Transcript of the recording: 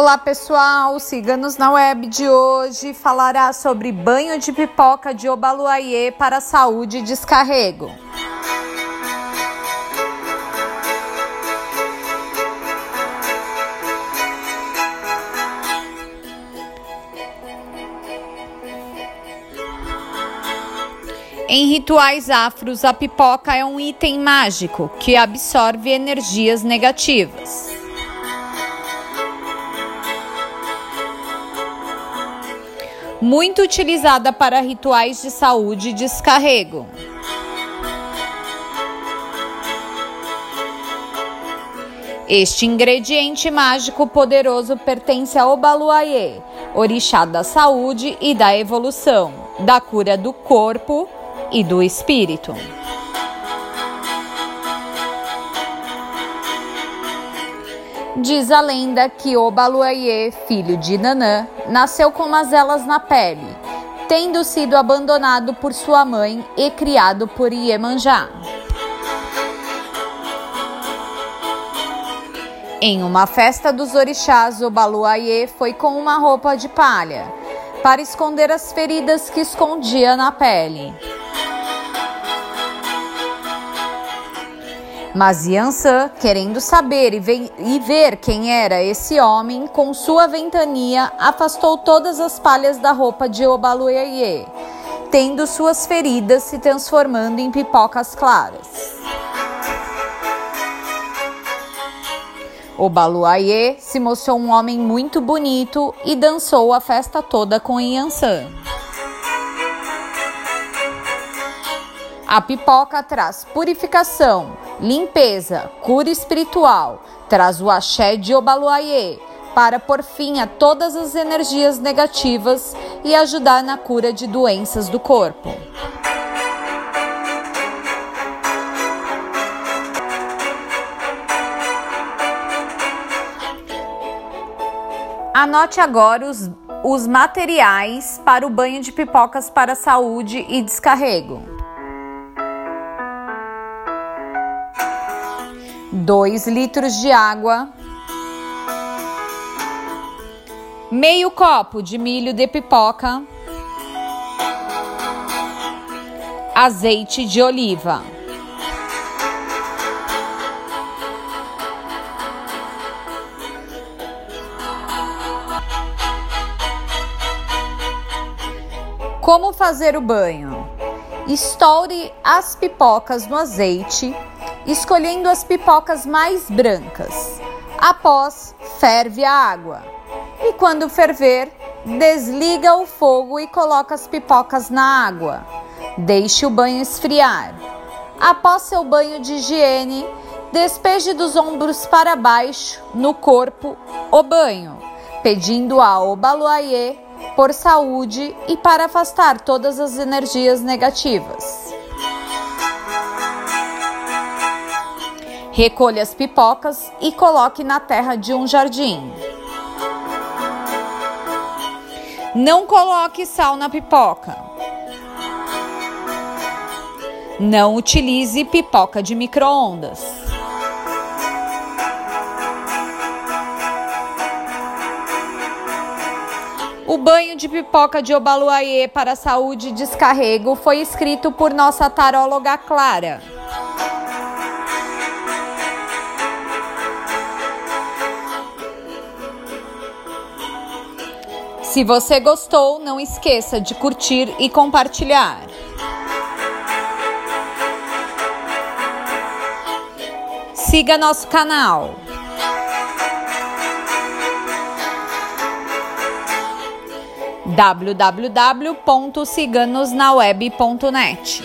Olá pessoal, siga-nos na web de hoje. Falará sobre banho de pipoca de Obaluayê para saúde e descarrego. Em rituais afros, a pipoca é um item mágico que absorve energias negativas. Muito utilizada para rituais de saúde e descarrego. Este ingrediente mágico poderoso pertence a Obaluayê, orixá da saúde e da evolução, da cura do corpo e do espírito. Diz a lenda que Obaluayê, filho de Nanã, nasceu com mazelas na pele, tendo sido abandonado por sua mãe e criado por Iemanjá. Em uma festa dos orixás, Obaluayê foi com uma roupa de palha, para esconder as feridas que escondia na pele. Mas Yansan, querendo saber e, e, ver quem era esse homem, com sua ventania afastou todas as palhas da roupa de Obaluayê, tendo suas feridas se transformando em pipocas claras. Obaluayê se mostrou um homem muito bonito e dançou a festa toda com Yansan. A pipoca traz purificação, limpeza, cura espiritual, traz o axé de Obaluayê para pôr fim a todas as energias negativas e ajudar na cura de doenças do corpo. Anote agora os, os materiais para o banho de pipocas para saúde e descarrego. 2 litros de água, meio copo de milho de pipoca, azeite de oliva. Como fazer o banho? Estoure as pipocas no azeite escolhendo as pipocas mais brancas. Após, ferve a água. E quando ferver, desliga o fogo e coloca as pipocas na água. Deixe o banho esfriar. Após seu banho de higiene, despeje dos ombros para baixo, no corpo, o banho, pedindo a Obaluayê por saúde e para afastar todas as energias negativas. Recolha as pipocas e coloque na terra de um jardim. Não coloque sal na pipoca. Não utilize pipoca de micro-ondas. O banho de pipoca de Obaluayê para saúde e descarrego foi escrito por nossa taróloga Clara. Se você gostou, não esqueça de curtir e compartilhar. Siga nosso canal. www.ciganosnaweb.net